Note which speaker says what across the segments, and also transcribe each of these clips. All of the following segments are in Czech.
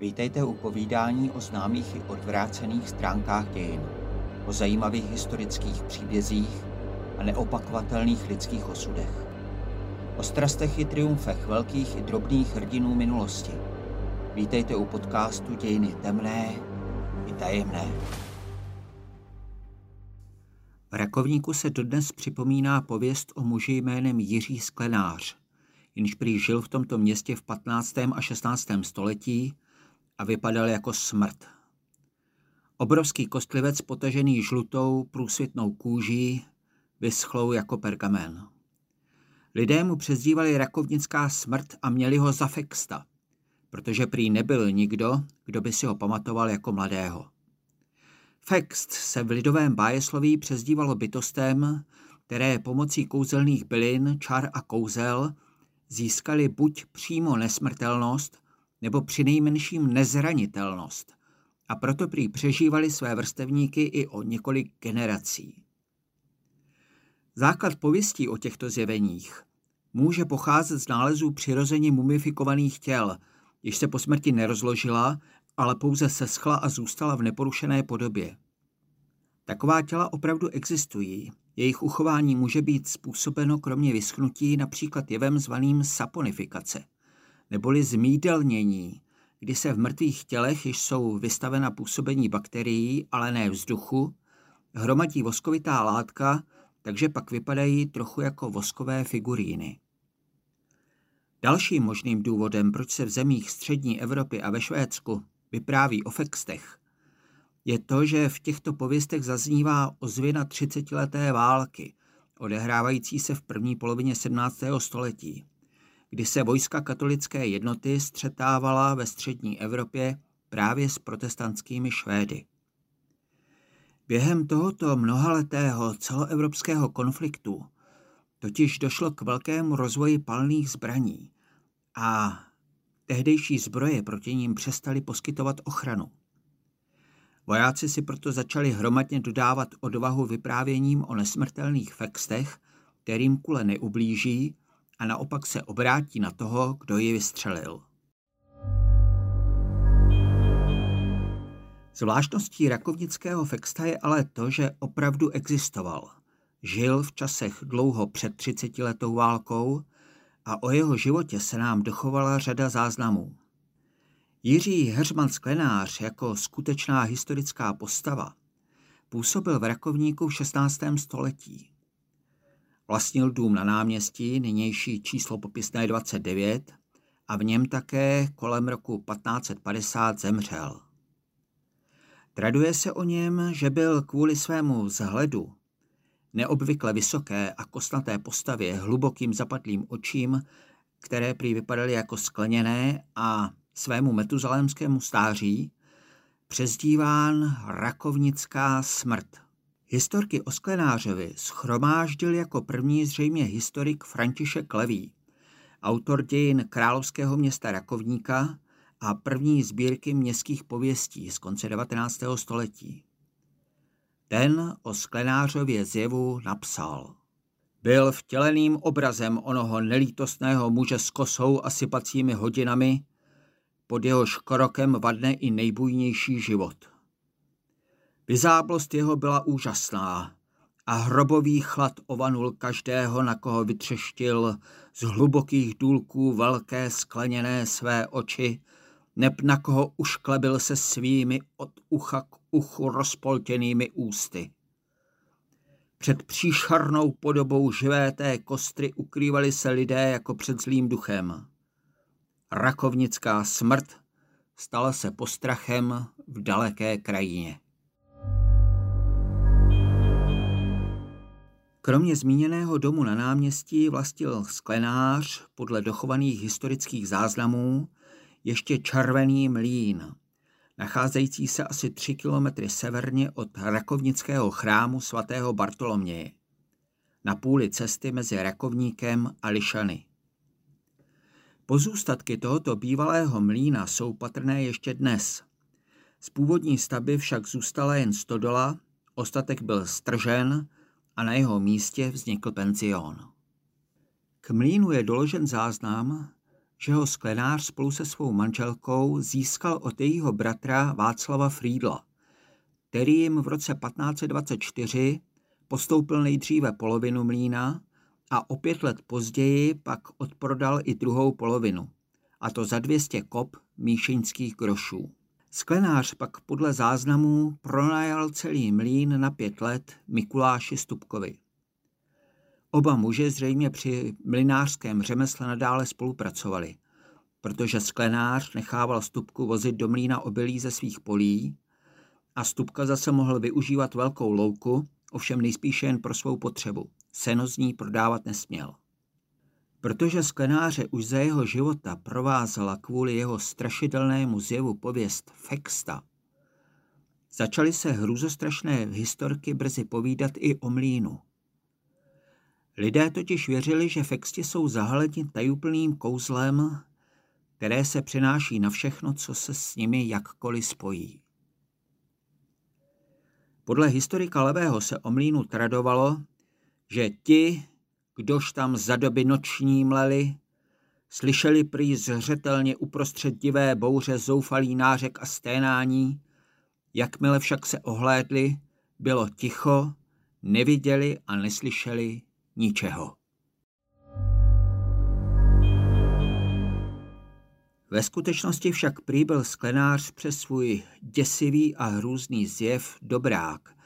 Speaker 1: Vítejte u povídání o známých i odvrácených stránkách dějin, o zajímavých historických příbězích a neopakovatelných lidských osudech. O strastech i triumfech velkých i drobných hrdinů minulosti. Vítejte u podcastu Dějiny temné i tajemné. V Rakovníku se dodnes připomíná pověst o muži jménem Jiří Sklenář, jenž prý žil v tomto městě v 15. a 16. století a vypadal jako smrt. Obrovský kostlivec potažený žlutou průsvitnou kůží, vyschlou jako pergamen. Lidé mu přezdívali rakovnická smrt a měli ho za fexta, protože prý nebyl nikdo, kdo by si ho pamatoval jako mladého. Fext se v lidovém bájesloví přezdívalo bytostem, které pomocí kouzelných bylin, čar a kouzel získali buď přímo nesmrtelnost, nebo přinejmenším nezranitelnost a proto prý přežívali své vrstevníky i o několik generací. Základ pověstí o těchto zjeveních může pocházet z nálezů přirozeně mumifikovaných těl, jež se po smrti nerozložila, ale pouze seschla a zůstala v neporušené podobě. Taková těla opravdu existují. Jejich uchování může být způsobeno kromě vyschnutí například jevem zvaným saponifikace – neboli zmídelnění, kdy se v mrtvých tělech, již jsou vystavena působení bakterií, ale ne vzduchu, hromadí voskovitá látka, takže pak vypadají trochu jako voskové figuríny. Dalším možným důvodem, proč se v zemích střední Evropy a ve Švédsku vypráví o fextech, je to, že v těchto pověstech zaznívá ozvěna třicetileté války, odehrávající se v první polovině 17. století kdy se vojska katolické jednoty střetávala ve střední Evropě právě s protestantskými Švédy. Během tohoto mnohaletého celoevropského konfliktu totiž došlo k velkému rozvoji palných zbraní a tehdejší zbroje proti ním přestali poskytovat ochranu. Vojáci si proto začali hromadně dodávat odvahu vyprávěním o nesmrtelných fextech, kterým kule neublíží a naopak se obrátí na toho, kdo ji vystřelil. Zvláštností rakovnického fexta je ale to, že opravdu existoval. Žil v časech dlouho před 30 letou válkou a o jeho životě se nám dochovala řada záznamů. Jiří Heřman Sklenář jako skutečná historická postava působil v Rakovníku v 16. století. Vlastnil dům na náměstí, nynější číslo popisné 29, a v něm také kolem roku 1550 zemřel. Traduje se o něm, že byl kvůli svému vzhledu, neobvykle vysoké a kostnaté postavě, hlubokým zapadlým očím, které prý vypadaly jako skleněné a svému metuzalémskému stáří, přezdíván rakovnická smrt. Historky o Sklenářovi schromáždil jako první zřejmě historik František Levý, autor dějin královského města Rakovníka a první sbírky městských pověstí z konce 19. století. Ten o Sklenářově zjevu napsal. Byl vtěleným obrazem onoho nelítostného muže s kosou a sypacími hodinami, pod jehož krokem vadne i nejbujnější život. Vyzáblost jeho byla úžasná a hrobový chlad ovanul každého, na koho vytřeštil z hlubokých důlků velké skleněné své oči, neb na koho ušklebil se svými od ucha k uchu rozpoltěnými ústy. Před příšarnou podobou živé té kostry ukrývali se lidé jako před zlým duchem. Rakovnická smrt stala se postrachem v daleké krajině. Kromě zmíněného domu na náměstí vlastnil sklenář podle dochovaných historických záznamů ještě červený mlín, nacházející se asi tři kilometry severně od rakovnického chrámu svatého Bartoloměje, na půli cesty mezi Rakovníkem a Lišany. Pozůstatky tohoto bývalého mlína jsou patrné ještě dnes. Z původní stavby však zůstala jen stodola, ostatek byl stržen, a na jeho místě vznikl penzion. K mlínu je doložen záznam, že ho sklenář spolu se svou manželkou získal od jejího bratra Václava Friedla, který jim v roce 1524 postoupil nejdříve polovinu mlína a o pět let později pak odprodal i druhou polovinu, a to za 200 kop míšeňských grošů. Sklenář pak podle záznamů pronajal celý mlín na pět let Mikuláši Stupkovi. Oba muže zřejmě při mlinářském řemesle nadále spolupracovali, protože sklenář nechával Stupku vozit do mlína obilí ze svých polí a Stupka zase mohl využívat velkou louku, ovšem nejspíše jen pro svou potřebu. Seno z ní prodávat nesměl. Protože sklenáře už za jeho života provázela kvůli jeho strašidelnému zjevu pověst Fexta, začaly se hrůzostrašné historky brzy povídat i o mlínu. Lidé totiž věřili, že Fexti jsou zahaleni tajuplným kouzlem, které se přenáší na všechno, co se s nimi jakkoliv spojí. Podle historika Levého se o mlínu tradovalo, že ti, kdož tam za doby noční mleli, slyšeli prý zřetelně uprostřed divé bouře zoufalý nářek a sténání, jakmile však se ohlédli, bylo ticho, neviděli a neslyšeli ničeho. Ve skutečnosti však prý byl sklenář přes svůj děsivý a hrůzný zjev dobrák,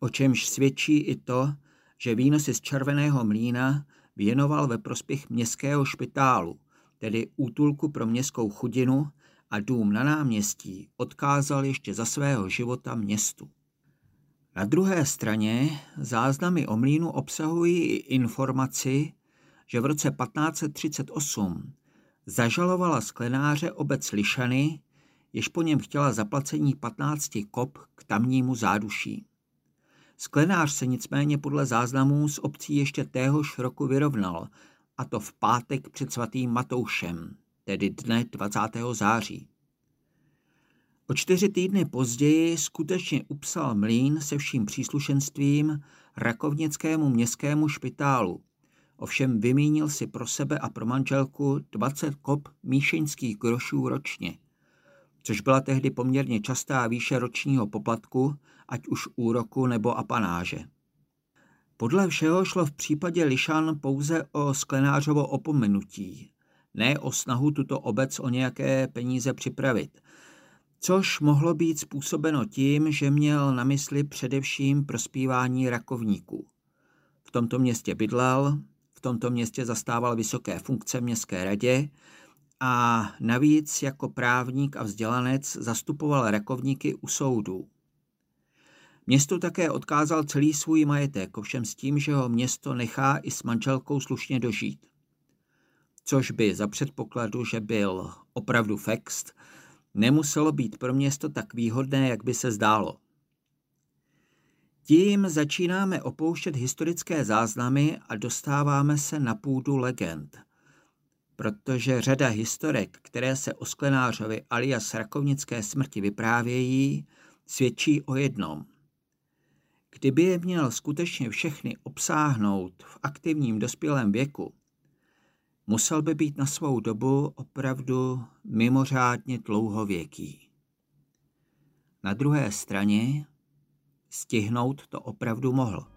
Speaker 1: o čemž svědčí i to, že výnosy z červeného mlína věnoval ve prospěch městského špitálu, tedy útulku pro městskou chudinu a dům na náměstí odkázal ještě za svého života městu. Na druhé straně záznamy o mlínu obsahují i informaci, že v roce 1538 zažalovala sklenáře obec Lišany, jež po něm chtěla zaplacení 15 kop k tamnímu záduší. Sklenář se nicméně podle záznamů z obcí ještě téhož roku vyrovnal, a to v pátek před svatým Matoušem, tedy dne 20. září. O čtyři týdny později skutečně upsal mlín se vším příslušenstvím rakovnickému městskému špitálu. Ovšem vymínil si pro sebe a pro manželku 20 kop míšeňských grošů ročně, což byla tehdy poměrně častá výše ročního poplatku, ať už úroku nebo apanáže. Podle všeho šlo v případě Lišan pouze o sklenářovo opomenutí, ne o snahu tuto obec o nějaké peníze připravit, což mohlo být způsobeno tím, že měl na mysli především prospívání rakovníků. V tomto městě bydlel, v tomto městě zastával vysoké funkce městské radě a navíc jako právník a vzdělanec zastupoval rakovníky u soudů. Městu také odkázal celý svůj majetek, ovšem s tím, že ho město nechá i s manželkou slušně dožít. Což by za předpokladu, že byl opravdu fext, nemuselo být pro město tak výhodné, jak by se zdálo. Tím začínáme opouštět historické záznamy a dostáváme se na půdu legend. Protože řada historek, které se o sklenářovi alias rakovnické smrti vyprávějí, svědčí o jednom – Kdyby je měl skutečně všechny obsáhnout v aktivním dospělém věku, musel by být na svou dobu opravdu mimořádně dlouhověký. Na druhé straně stihnout to opravdu mohl.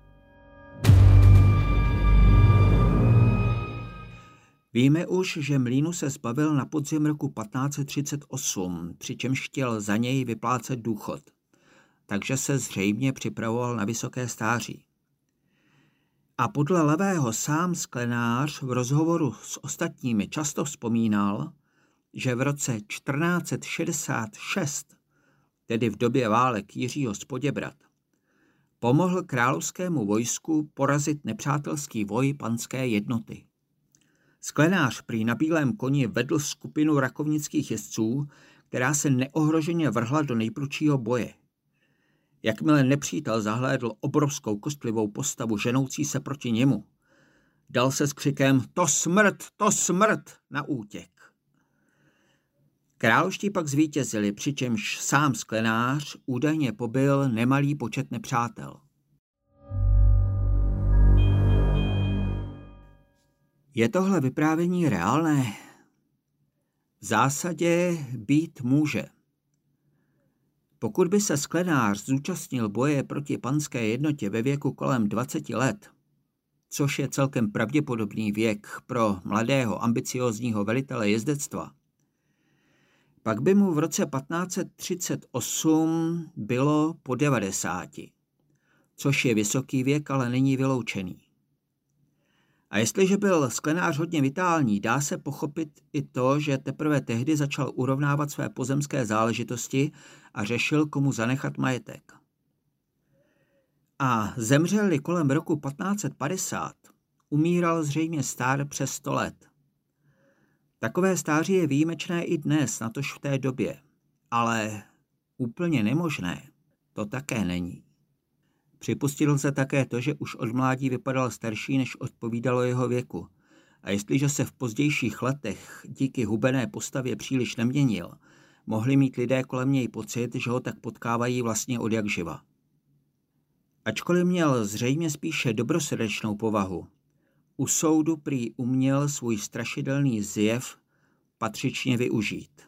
Speaker 1: Víme už, že Mlínu se zbavil na podzim roku 1538, přičemž chtěl za něj vyplácet důchod – takže se zřejmě připravoval na vysoké stáří. A podle levého sám sklenář v rozhovoru s ostatními často vzpomínal, že v roce 1466, tedy v době válek Jiřího Poděbrat, pomohl královskému vojsku porazit nepřátelský voj panské jednoty. Sklenář prý na bílém koni vedl skupinu rakovnických jezdců, která se neohroženě vrhla do nejprudšího boje – Jakmile nepřítel zahlédl obrovskou kostlivou postavu ženoucí se proti němu, dal se s křikem to smrt, to smrt na útěk. Královští pak zvítězili, přičemž sám sklenář údajně pobyl nemalý počet nepřátel. Je tohle vyprávění reálné? V zásadě být může. Pokud by se sklenář zúčastnil boje proti panské jednotě ve věku kolem 20 let, což je celkem pravděpodobný věk pro mladého ambiciozního velitele jezdectva, pak by mu v roce 1538 bylo po 90, což je vysoký věk, ale není vyloučený. A jestliže byl sklenář hodně vitální, dá se pochopit i to, že teprve tehdy začal urovnávat své pozemské záležitosti a řešil, komu zanechat majetek. A zemřeli kolem roku 1550, umíral zřejmě stár přes 100 let. Takové stáří je výjimečné i dnes, natož v té době. Ale úplně nemožné to také není. Připustil se také to, že už od mládí vypadal starší, než odpovídalo jeho věku. A jestliže se v pozdějších letech díky hubené postavě příliš neměnil, mohli mít lidé kolem něj pocit, že ho tak potkávají vlastně od jak živa. Ačkoliv měl zřejmě spíše dobrosrdečnou povahu, u soudu prý uměl svůj strašidelný zjev patřičně využít.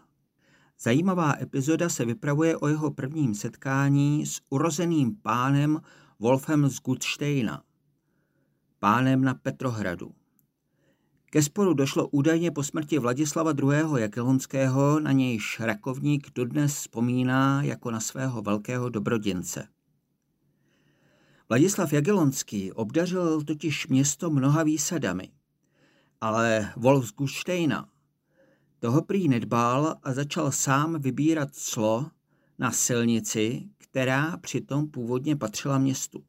Speaker 1: Zajímavá epizoda se vypravuje o jeho prvním setkání s urozeným pánem Wolfem z Gutsteina, pánem na Petrohradu. Ke sporu došlo údajně po smrti Vladislava II. Jakelonského, na nějž Rakovník dodnes vzpomíná jako na svého velkého dobrodince. Vladislav Jagelonský obdařil totiž město mnoha výsadami, ale Wolf z Gutsteina toho prý nedbal a začal sám vybírat clo na silnici, která přitom původně patřila městu.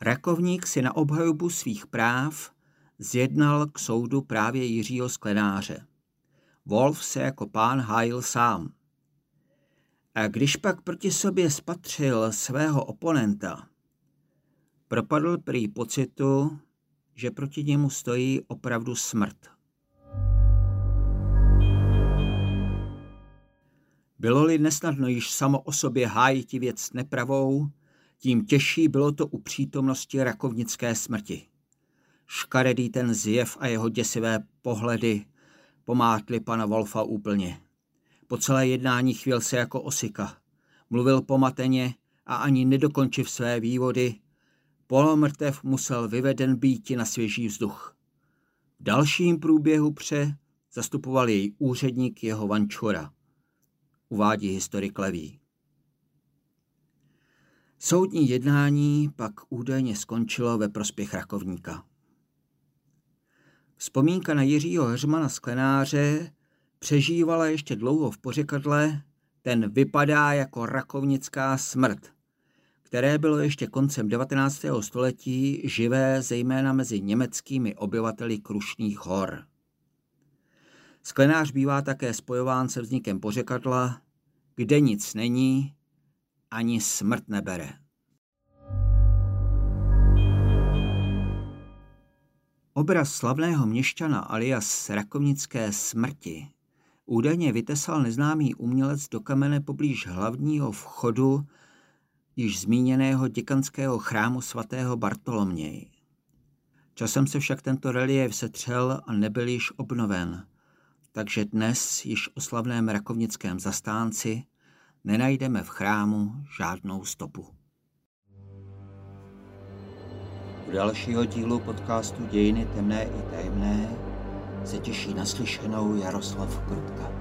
Speaker 1: Rakovník si na obhajobu svých práv zjednal k soudu právě Jiřího Sklenáře. Wolf se jako pán hájil sám. A když pak proti sobě spatřil svého oponenta, propadl prý pocitu, že proti němu stojí opravdu smrt. Bylo-li nesnadno již samo o sobě hájiti věc nepravou, tím těžší bylo to u přítomnosti rakovnické smrti. Škaredý ten zjev a jeho děsivé pohledy pomátli pana Wolfa úplně. Po celé jednání chvěl se jako osika. Mluvil pomateně a ani nedokončiv své vývody, polomrtev musel vyveden býti na svěží vzduch. V dalším průběhu pře zastupoval její úředník jeho vančura uvádí historik Levý. Soudní jednání pak údajně skončilo ve prospěch rakovníka. Vzpomínka na Jiřího Hřmana Sklenáře přežívala ještě dlouho v pořekadle, ten vypadá jako rakovnická smrt, které bylo ještě koncem 19. století živé zejména mezi německými obyvateli Krušných hor. Sklenář bývá také spojován se vznikem pořekadla, kde nic není, ani smrt nebere. Obraz slavného měšťana alias rakovnické smrti údajně vytesal neznámý umělec do kamene poblíž hlavního vchodu již zmíněného děkanského chrámu svatého Bartoloměj. Časem se však tento relief setřel a nebyl již obnoven – takže dnes již o slavném rakovnickém zastánci nenajdeme v chrámu žádnou stopu. U dalšího dílu podcastu Dějiny temné i tajemné se těší naslyšenou Jaroslav Krutka.